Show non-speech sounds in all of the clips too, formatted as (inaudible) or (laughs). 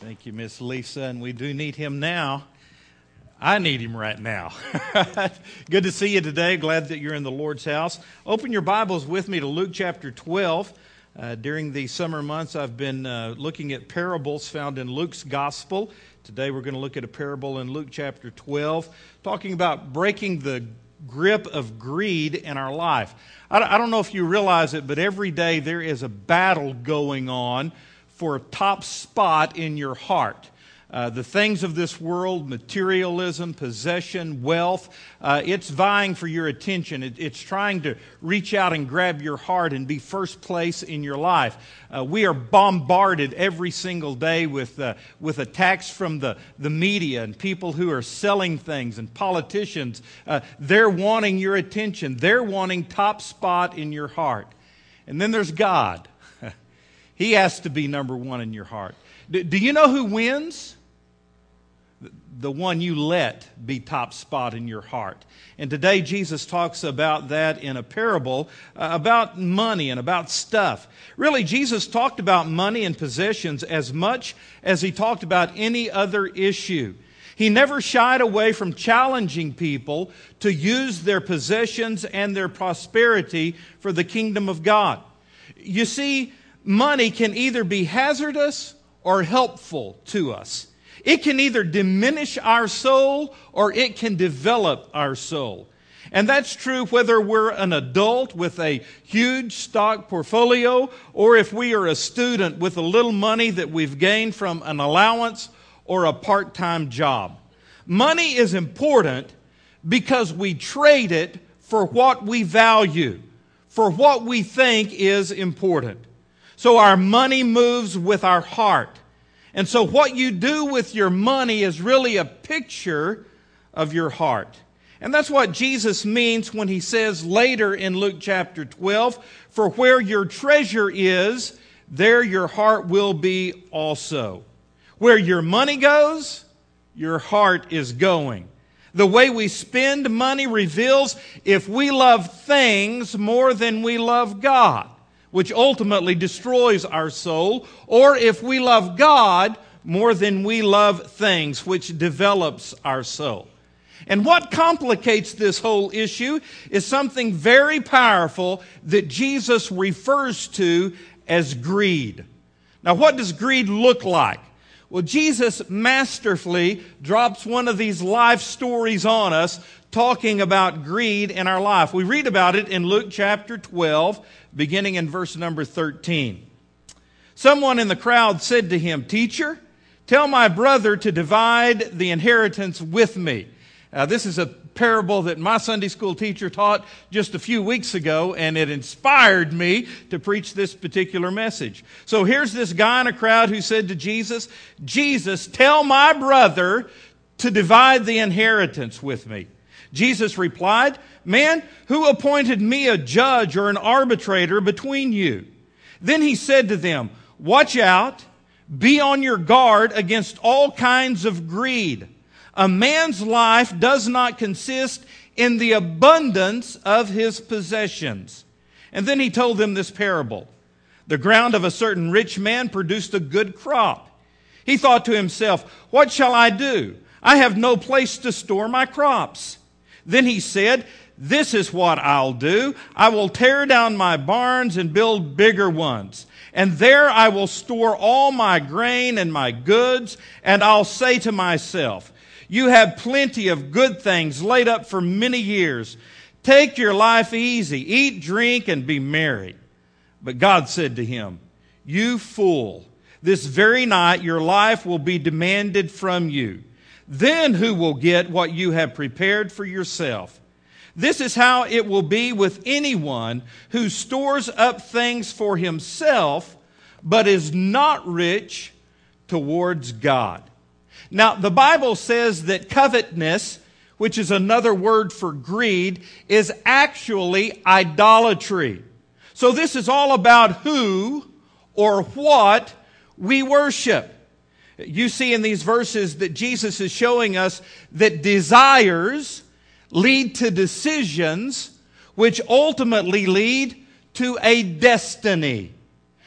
Thank you, Miss Lisa. And we do need him now. I need him right now. (laughs) Good to see you today. Glad that you're in the Lord's house. Open your Bibles with me to Luke chapter 12. Uh, during the summer months, I've been uh, looking at parables found in Luke's gospel. Today, we're going to look at a parable in Luke chapter 12, talking about breaking the grip of greed in our life. I don't know if you realize it, but every day there is a battle going on for a top spot in your heart. Uh, the things of this world, materialism, possession, wealth, uh, it's vying for your attention. It, it's trying to reach out and grab your heart and be first place in your life. Uh, we are bombarded every single day with, uh, with attacks from the, the media and people who are selling things and politicians. Uh, they're wanting your attention, they're wanting top spot in your heart. And then there's God. He has to be number one in your heart. do, do you know who wins? the one you let be top spot in your heart. And today Jesus talks about that in a parable uh, about money and about stuff. Really, Jesus talked about money and possessions as much as he talked about any other issue. He never shied away from challenging people to use their possessions and their prosperity for the kingdom of God. You see, money can either be hazardous or helpful to us. It can either diminish our soul or it can develop our soul. And that's true whether we're an adult with a huge stock portfolio or if we are a student with a little money that we've gained from an allowance or a part time job. Money is important because we trade it for what we value, for what we think is important. So our money moves with our heart. And so, what you do with your money is really a picture of your heart. And that's what Jesus means when he says later in Luke chapter 12, For where your treasure is, there your heart will be also. Where your money goes, your heart is going. The way we spend money reveals if we love things more than we love God which ultimately destroys our soul, or if we love God more than we love things, which develops our soul. And what complicates this whole issue is something very powerful that Jesus refers to as greed. Now, what does greed look like? Well, Jesus masterfully drops one of these life stories on us talking about greed in our life. We read about it in Luke chapter 12, beginning in verse number 13. Someone in the crowd said to him, Teacher, tell my brother to divide the inheritance with me. This is a parable that my Sunday school teacher taught just a few weeks ago, and it inspired me to preach this particular message. So here's this guy in a crowd who said to Jesus, Jesus, tell my brother to divide the inheritance with me. Jesus replied, Man, who appointed me a judge or an arbitrator between you? Then he said to them, Watch out, be on your guard against all kinds of greed. A man's life does not consist in the abundance of his possessions. And then he told them this parable. The ground of a certain rich man produced a good crop. He thought to himself, What shall I do? I have no place to store my crops. Then he said, this is what I'll do. I will tear down my barns and build bigger ones. And there I will store all my grain and my goods. And I'll say to myself, you have plenty of good things laid up for many years. Take your life easy. Eat, drink, and be merry. But God said to him, You fool, this very night your life will be demanded from you. Then who will get what you have prepared for yourself? This is how it will be with anyone who stores up things for himself, but is not rich towards God. Now, the Bible says that covetousness, which is another word for greed, is actually idolatry. So this is all about who or what we worship. You see in these verses that Jesus is showing us that desires lead to decisions which ultimately lead to a destiny.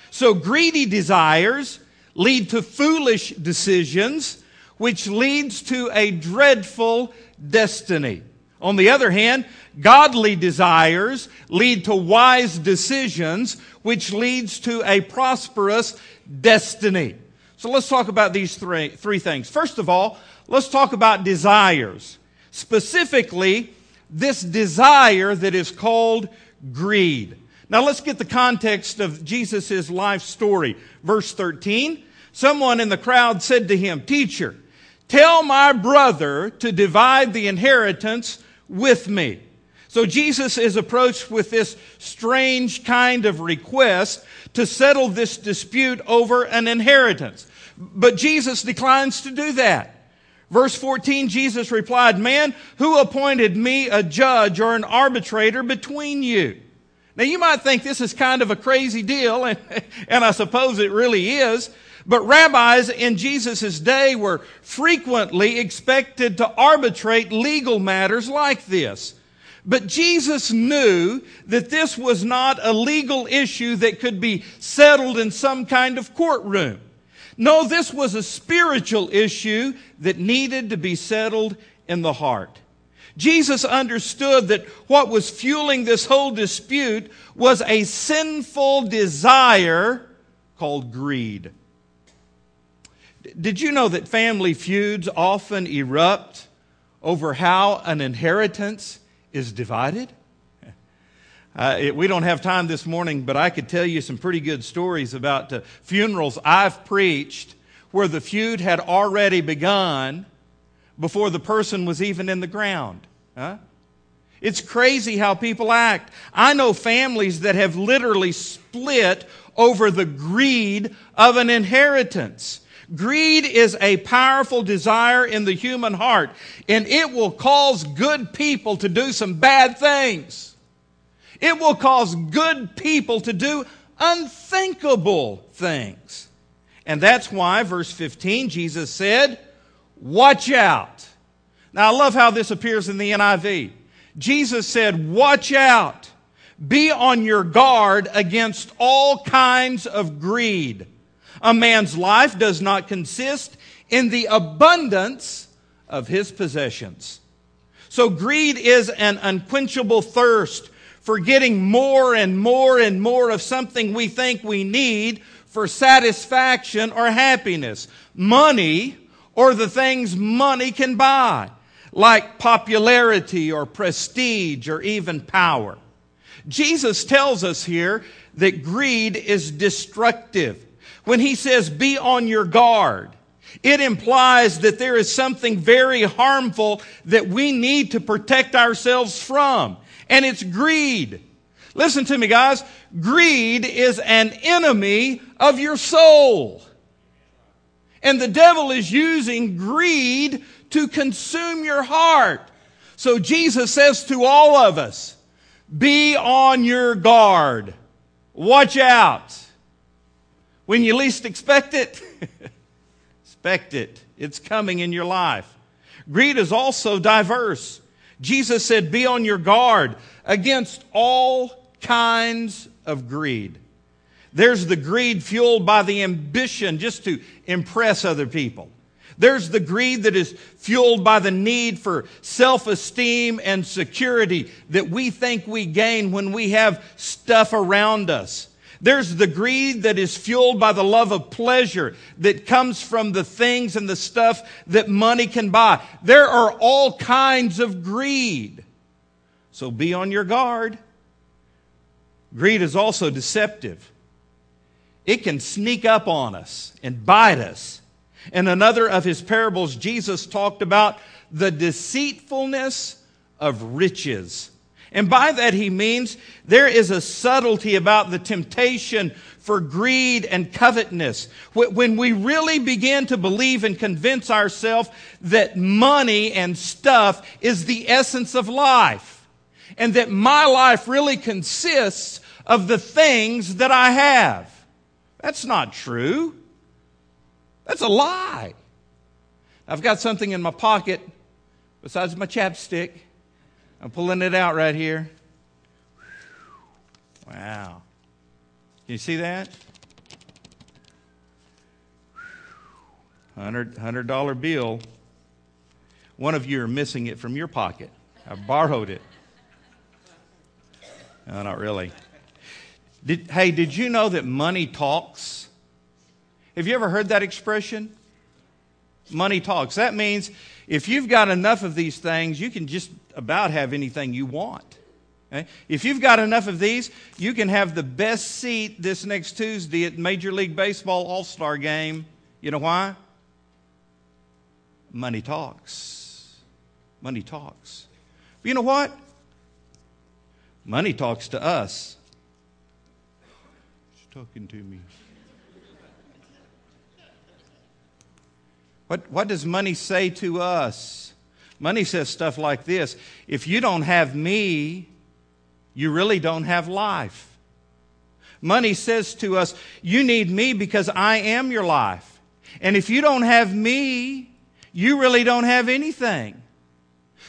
So greedy desires lead to foolish decisions, which leads to a dreadful destiny. On the other hand, godly desires lead to wise decisions, which leads to a prosperous destiny. So let's talk about these three, three things. First of all, let's talk about desires. Specifically, this desire that is called greed. Now let's get the context of Jesus' life story. Verse 13. Someone in the crowd said to him, Teacher, tell my brother to divide the inheritance with me. So Jesus is approached with this strange kind of request to settle this dispute over an inheritance. But Jesus declines to do that. Verse 14, Jesus replied, Man, who appointed me a judge or an arbitrator between you? Now you might think this is kind of a crazy deal, (laughs) and, and I suppose it really is. But rabbis in Jesus' day were frequently expected to arbitrate legal matters like this. But Jesus knew that this was not a legal issue that could be settled in some kind of courtroom. No, this was a spiritual issue that needed to be settled in the heart. Jesus understood that what was fueling this whole dispute was a sinful desire called greed. Did you know that family feuds often erupt over how an inheritance is divided? Uh, it, we don't have time this morning, but I could tell you some pretty good stories about uh, funerals I've preached where the feud had already begun before the person was even in the ground. Huh? It's crazy how people act. I know families that have literally split over the greed of an inheritance. Greed is a powerful desire in the human heart, and it will cause good people to do some bad things. It will cause good people to do unthinkable things. And that's why, verse 15, Jesus said, Watch out. Now, I love how this appears in the NIV. Jesus said, Watch out. Be on your guard against all kinds of greed. A man's life does not consist in the abundance of his possessions. So greed is an unquenchable thirst for getting more and more and more of something we think we need for satisfaction or happiness. Money or the things money can buy, like popularity or prestige or even power. Jesus tells us here that greed is destructive. When he says, be on your guard, it implies that there is something very harmful that we need to protect ourselves from. And it's greed. Listen to me, guys. Greed is an enemy of your soul. And the devil is using greed to consume your heart. So Jesus says to all of us, be on your guard. Watch out. When you least expect it, (laughs) expect it. It's coming in your life. Greed is also diverse. Jesus said, Be on your guard against all kinds of greed. There's the greed fueled by the ambition just to impress other people. There's the greed that is fueled by the need for self esteem and security that we think we gain when we have stuff around us. There's the greed that is fueled by the love of pleasure that comes from the things and the stuff that money can buy. There are all kinds of greed. So be on your guard. Greed is also deceptive. It can sneak up on us and bite us. In another of his parables, Jesus talked about the deceitfulness of riches. And by that he means there is a subtlety about the temptation for greed and covetousness. When we really begin to believe and convince ourselves that money and stuff is the essence of life, and that my life really consists of the things that I have. That's not true. That's a lie. I've got something in my pocket besides my chapstick. I'm pulling it out right here. Wow. Can you see that? Hundred hundred dollar bill. One of you are missing it from your pocket. I borrowed it. No, not really. Did, hey, did you know that money talks? Have you ever heard that expression? Money talks. That means if you've got enough of these things, you can just about have anything you want. Okay? If you've got enough of these, you can have the best seat this next Tuesday at Major League Baseball All Star game. You know why? Money talks. Money talks. But you know what? Money talks to us. She's talking to me. What, what does money say to us? Money says stuff like this If you don't have me, you really don't have life. Money says to us, You need me because I am your life. And if you don't have me, you really don't have anything.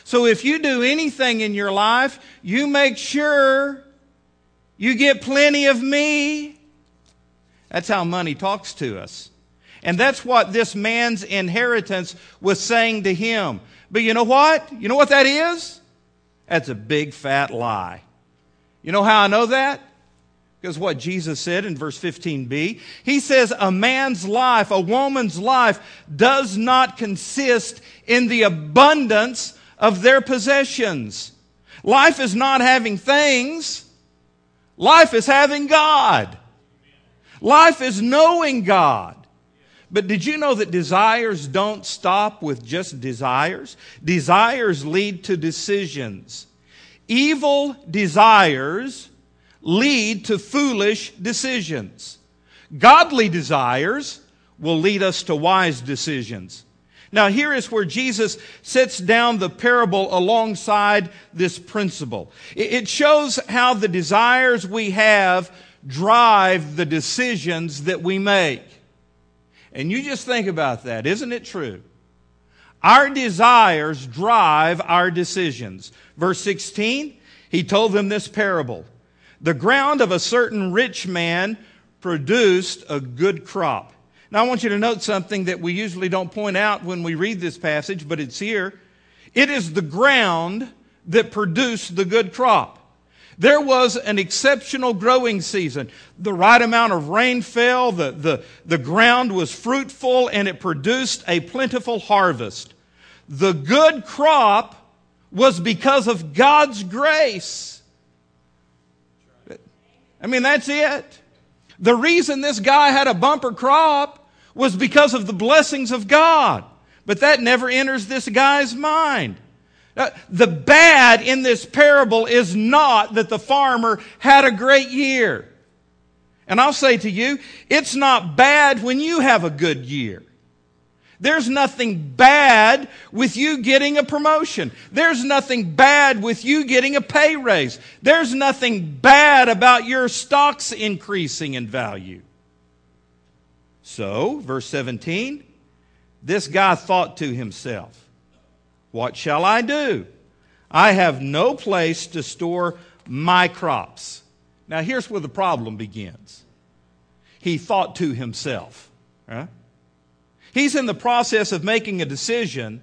So if you do anything in your life, you make sure you get plenty of me. That's how money talks to us. And that's what this man's inheritance was saying to him. But you know what? You know what that is? That's a big fat lie. You know how I know that? Because what Jesus said in verse 15b, he says, A man's life, a woman's life, does not consist in the abundance of their possessions. Life is not having things, life is having God. Life is knowing God. But did you know that desires don't stop with just desires? Desires lead to decisions. Evil desires lead to foolish decisions. Godly desires will lead us to wise decisions. Now, here is where Jesus sets down the parable alongside this principle. It shows how the desires we have drive the decisions that we make. And you just think about that. Isn't it true? Our desires drive our decisions. Verse 16, he told them this parable. The ground of a certain rich man produced a good crop. Now, I want you to note something that we usually don't point out when we read this passage, but it's here. It is the ground that produced the good crop. There was an exceptional growing season. The right amount of rain fell, the, the, the ground was fruitful, and it produced a plentiful harvest. The good crop was because of God's grace. I mean, that's it. The reason this guy had a bumper crop was because of the blessings of God. But that never enters this guy's mind. Uh, the bad in this parable is not that the farmer had a great year. And I'll say to you, it's not bad when you have a good year. There's nothing bad with you getting a promotion. There's nothing bad with you getting a pay raise. There's nothing bad about your stocks increasing in value. So, verse 17, this guy thought to himself, What shall I do? I have no place to store my crops. Now, here's where the problem begins. He thought to himself. He's in the process of making a decision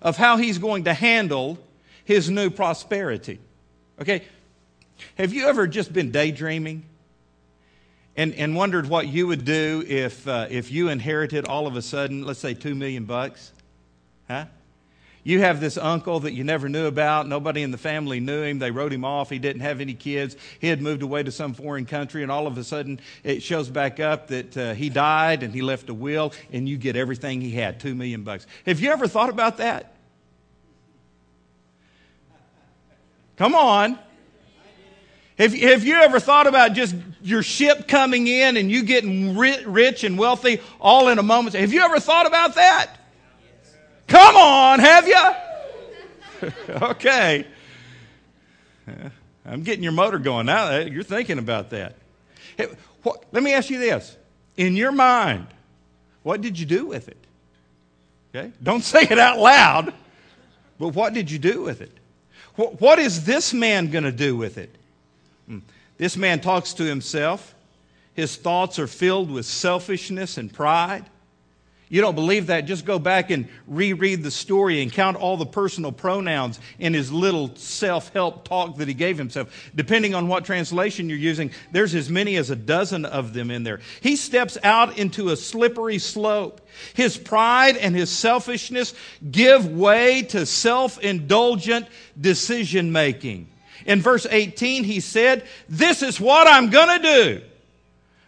of how he's going to handle his new prosperity. Okay? Have you ever just been daydreaming? and, and wondered what you would do if, uh, if you inherited all of a sudden, let's say, two million bucks? Huh? You have this uncle that you never knew about. Nobody in the family knew him. They wrote him off. He didn't have any kids. He had moved away to some foreign country, and all of a sudden it shows back up that uh, he died and he left a will, and you get everything he had two million bucks. Have you ever thought about that? Come on. Have, have you ever thought about just your ship coming in and you getting rich and wealthy all in a moment? Have you ever thought about that? Come on, have you? (laughs) okay. I'm getting your motor going now. Uh, you're thinking about that. Hey, let me ask you this. In your mind, what did you do with it? Okay? Don't say it out loud, but what did you do with it? What, what is this man going to do with it? Hmm. This man talks to himself. His thoughts are filled with selfishness and pride. You don't believe that? Just go back and reread the story and count all the personal pronouns in his little self help talk that he gave himself. Depending on what translation you're using, there's as many as a dozen of them in there. He steps out into a slippery slope. His pride and his selfishness give way to self indulgent decision making. In verse 18, he said, This is what I'm going to do.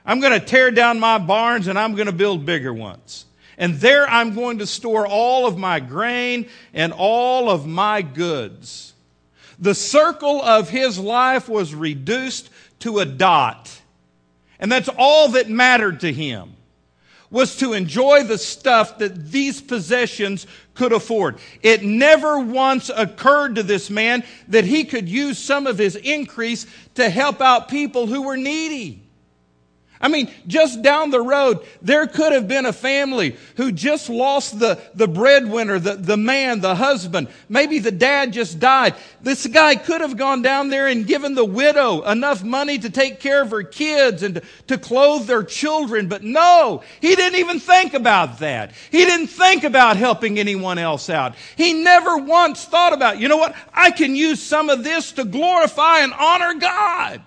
I'm going to tear down my barns and I'm going to build bigger ones. And there I'm going to store all of my grain and all of my goods. The circle of his life was reduced to a dot. And that's all that mattered to him was to enjoy the stuff that these possessions could afford. It never once occurred to this man that he could use some of his increase to help out people who were needy. I mean, just down the road, there could have been a family who just lost the, the breadwinner, the, the man, the husband. Maybe the dad just died. This guy could have gone down there and given the widow enough money to take care of her kids and to, to clothe their children. But no, he didn't even think about that. He didn't think about helping anyone else out. He never once thought about, you know what? I can use some of this to glorify and honor God.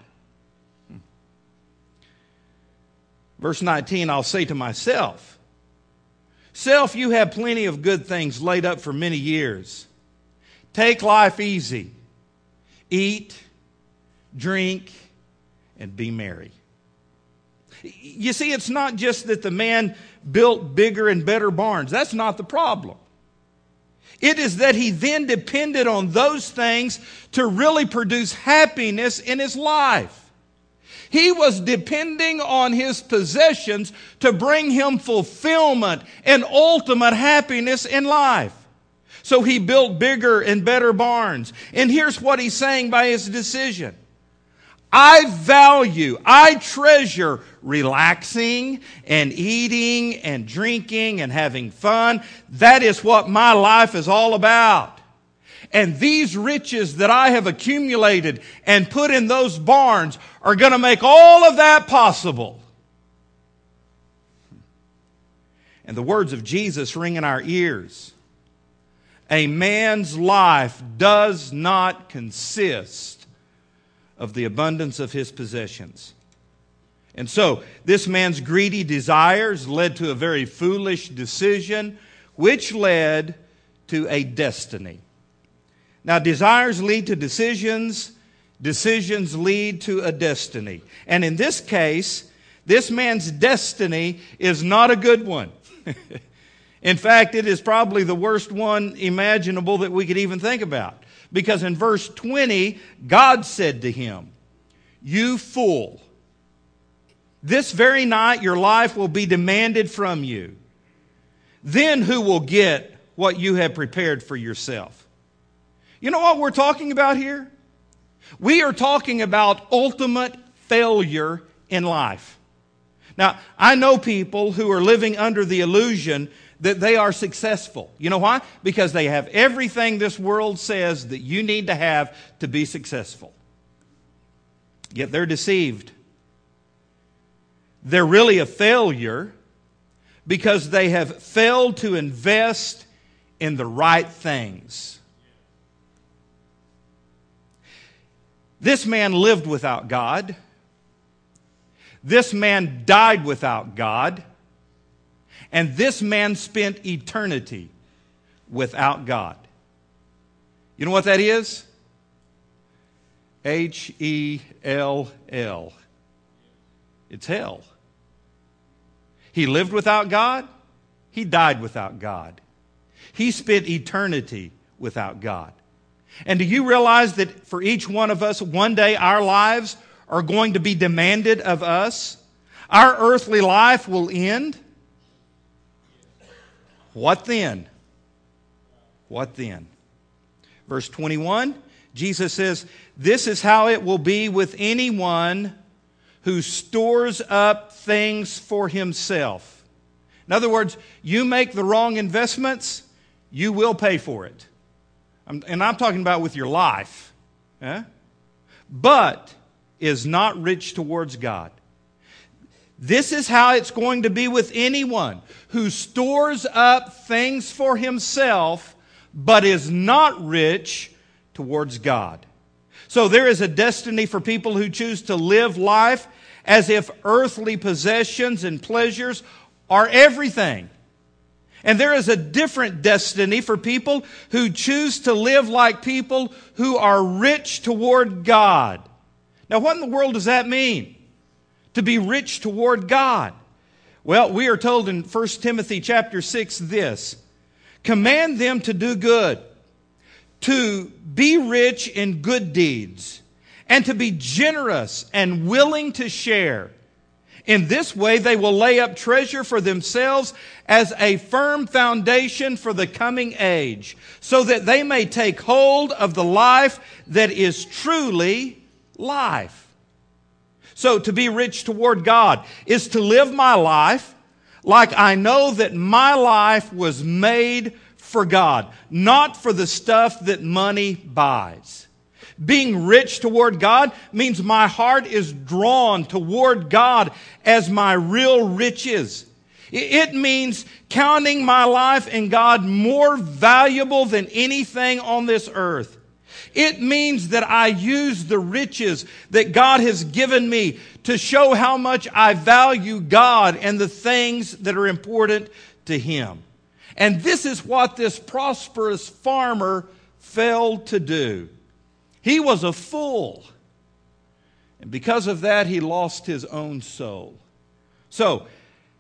Verse 19, I'll say to myself, Self, you have plenty of good things laid up for many years. Take life easy. Eat, drink, and be merry. You see, it's not just that the man built bigger and better barns. That's not the problem. It is that he then depended on those things to really produce happiness in his life. He was depending on his possessions to bring him fulfillment and ultimate happiness in life. So he built bigger and better barns. And here's what he's saying by his decision. I value, I treasure relaxing and eating and drinking and having fun. That is what my life is all about. And these riches that I have accumulated and put in those barns are going to make all of that possible. And the words of Jesus ring in our ears. A man's life does not consist of the abundance of his possessions. And so, this man's greedy desires led to a very foolish decision, which led to a destiny. Now, desires lead to decisions, decisions lead to a destiny. And in this case, this man's destiny is not a good one. (laughs) in fact, it is probably the worst one imaginable that we could even think about. Because in verse 20, God said to him, You fool, this very night your life will be demanded from you. Then who will get what you have prepared for yourself? You know what we're talking about here? We are talking about ultimate failure in life. Now, I know people who are living under the illusion that they are successful. You know why? Because they have everything this world says that you need to have to be successful. Yet they're deceived. They're really a failure because they have failed to invest in the right things. This man lived without God. This man died without God. And this man spent eternity without God. You know what that is? H E L L. It's hell. He lived without God. He died without God. He spent eternity without God. And do you realize that for each one of us, one day our lives are going to be demanded of us? Our earthly life will end. What then? What then? Verse 21, Jesus says, This is how it will be with anyone who stores up things for himself. In other words, you make the wrong investments, you will pay for it and I'm talking about with your life, eh? but is not rich towards God. This is how it's going to be with anyone who stores up things for himself, but is not rich towards God. So there is a destiny for people who choose to live life as if earthly possessions and pleasures are everything. And there is a different destiny for people who choose to live like people who are rich toward God. Now, what in the world does that mean? To be rich toward God. Well, we are told in 1 Timothy chapter 6 this command them to do good, to be rich in good deeds, and to be generous and willing to share in this way, they will lay up treasure for themselves as a firm foundation for the coming age, so that they may take hold of the life that is truly life. So, to be rich toward God is to live my life like I know that my life was made for God, not for the stuff that money buys. Being rich toward God means my heart is drawn toward God as my real riches. It means counting my life in God more valuable than anything on this earth. It means that I use the riches that God has given me to show how much I value God and the things that are important to Him. And this is what this prosperous farmer failed to do. He was a fool. And because of that, he lost his own soul. So,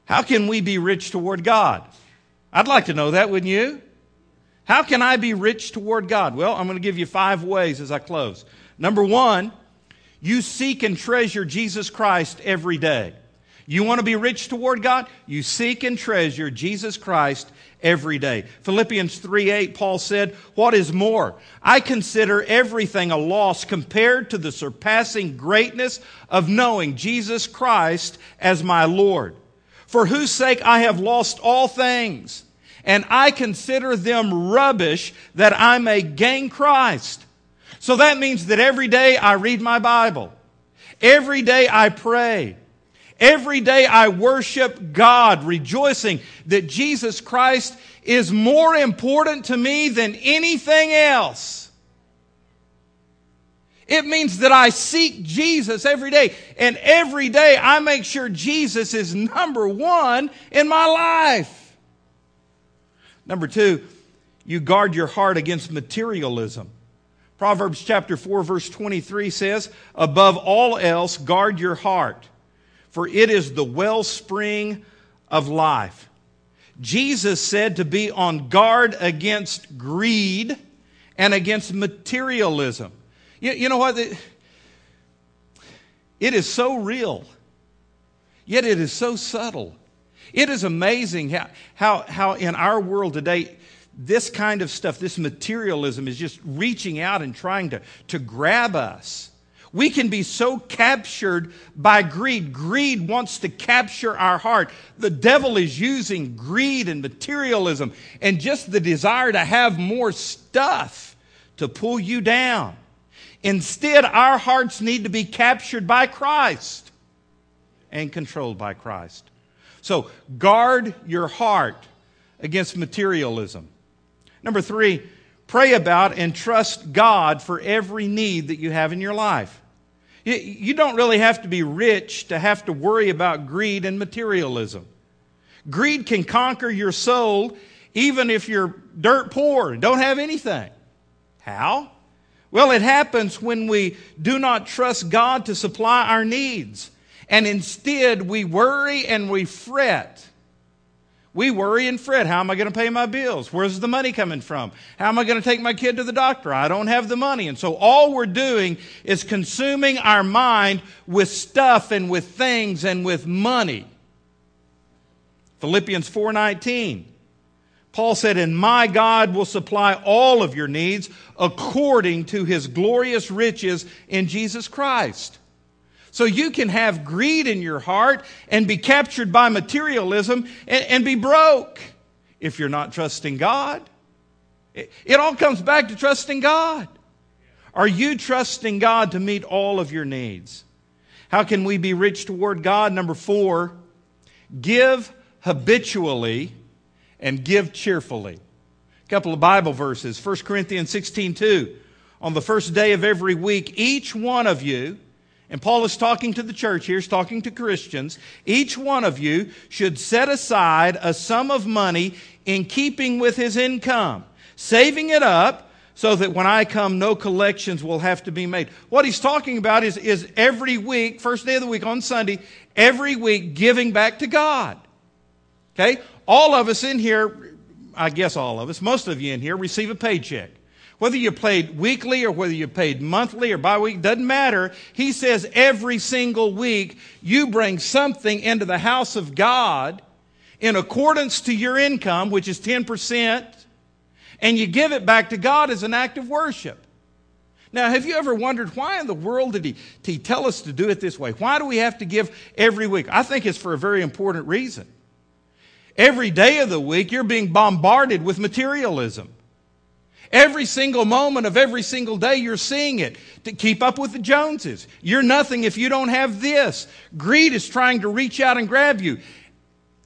how can we be rich toward God? I'd like to know that, wouldn't you? How can I be rich toward God? Well, I'm going to give you five ways as I close. Number one, you seek and treasure Jesus Christ every day. You want to be rich toward God? You seek and treasure Jesus Christ every day. Philippians 3 8, Paul said, What is more? I consider everything a loss compared to the surpassing greatness of knowing Jesus Christ as my Lord, for whose sake I have lost all things, and I consider them rubbish that I may gain Christ. So that means that every day I read my Bible. Every day I pray. Every day I worship God, rejoicing that Jesus Christ is more important to me than anything else. It means that I seek Jesus every day. And every day I make sure Jesus is number one in my life. Number two, you guard your heart against materialism. Proverbs chapter 4, verse 23 says, Above all else, guard your heart for it is the wellspring of life. Jesus said to be on guard against greed and against materialism. You, you know what? It is so real, yet it is so subtle. It is amazing how, how, how in our world today, this kind of stuff, this materialism, is just reaching out and trying to, to grab us. We can be so captured by greed. Greed wants to capture our heart. The devil is using greed and materialism and just the desire to have more stuff to pull you down. Instead, our hearts need to be captured by Christ and controlled by Christ. So, guard your heart against materialism. Number three, pray about and trust God for every need that you have in your life. You don't really have to be rich to have to worry about greed and materialism. Greed can conquer your soul even if you're dirt poor and don't have anything. How? Well, it happens when we do not trust God to supply our needs. And instead, we worry and we fret we worry and fret. How am I going to pay my bills? Where's the money coming from? How am I going to take my kid to the doctor? I don't have the money. And so all we're doing is consuming our mind with stuff and with things and with money. Philippians 4:19. Paul said, "And my God will supply all of your needs according to his glorious riches in Jesus Christ." So you can have greed in your heart and be captured by materialism and, and be broke if you're not trusting God. It, it all comes back to trusting God. Are you trusting God to meet all of your needs? How can we be rich toward God? Number four, give habitually and give cheerfully. A couple of Bible verses. 1 Corinthians 16 2. On the first day of every week, each one of you, and Paul is talking to the church here, he's talking to Christians, each one of you should set aside a sum of money in keeping with his income, saving it up so that when I come, no collections will have to be made. What he's talking about is, is every week, first day of the week on Sunday, every week giving back to God. Okay? All of us in here, I guess all of us, most of you in here, receive a paycheck. Whether you paid weekly or whether you paid monthly or bi week, doesn't matter. He says every single week you bring something into the house of God in accordance to your income, which is 10%, and you give it back to God as an act of worship. Now, have you ever wondered why in the world did he, did he tell us to do it this way? Why do we have to give every week? I think it's for a very important reason. Every day of the week, you're being bombarded with materialism. Every single moment of every single day, you're seeing it to keep up with the Joneses. You're nothing if you don't have this. Greed is trying to reach out and grab you.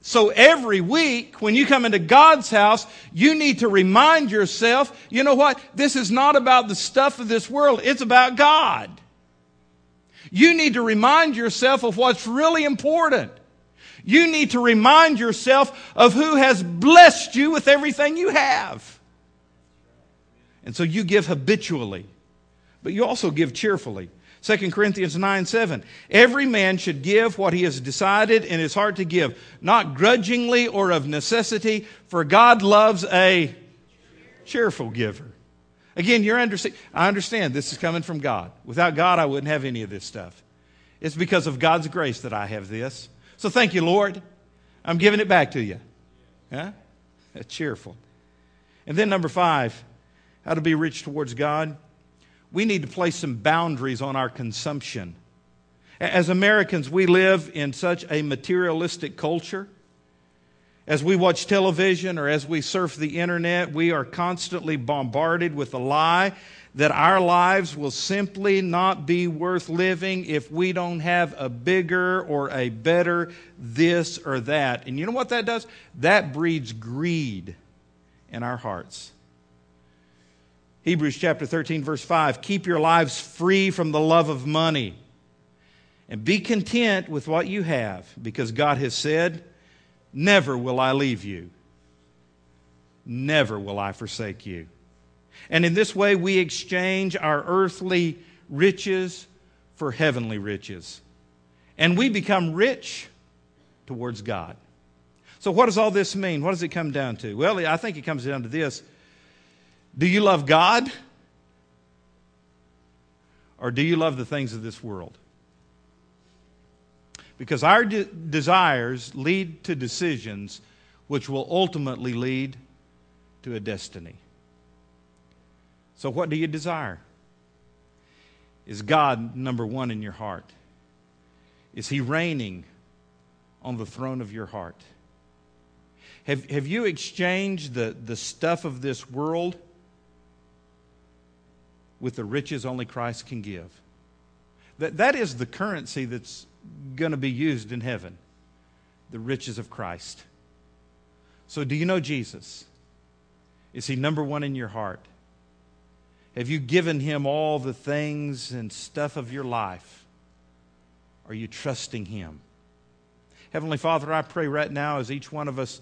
So every week, when you come into God's house, you need to remind yourself, you know what? This is not about the stuff of this world. It's about God. You need to remind yourself of what's really important. You need to remind yourself of who has blessed you with everything you have. And so you give habitually, but you also give cheerfully. 2 Corinthians 9 7. Every man should give what he has decided in his heart to give, not grudgingly or of necessity, for God loves a cheerful giver. Again, you're understand, I understand this is coming from God. Without God, I wouldn't have any of this stuff. It's because of God's grace that I have this. So thank you, Lord. I'm giving it back to you. Yeah? Cheerful. And then number five, how to be rich towards God. We need to place some boundaries on our consumption. As Americans, we live in such a materialistic culture. As we watch television or as we surf the internet, we are constantly bombarded with the lie that our lives will simply not be worth living if we don't have a bigger or a better this or that. And you know what that does? That breeds greed in our hearts. Hebrews chapter 13, verse 5 Keep your lives free from the love of money and be content with what you have because God has said, Never will I leave you, never will I forsake you. And in this way, we exchange our earthly riches for heavenly riches. And we become rich towards God. So, what does all this mean? What does it come down to? Well, I think it comes down to this Do you love God? Or do you love the things of this world? Because our de- desires lead to decisions which will ultimately lead to a destiny. So, what do you desire? Is God number one in your heart? Is He reigning on the throne of your heart? Have, have you exchanged the, the stuff of this world with the riches only Christ can give? That, that is the currency that's going to be used in heaven the riches of Christ. So, do you know Jesus? Is He number one in your heart? Have you given him all the things and stuff of your life? Are you trusting him? Heavenly Father, I pray right now as each one of us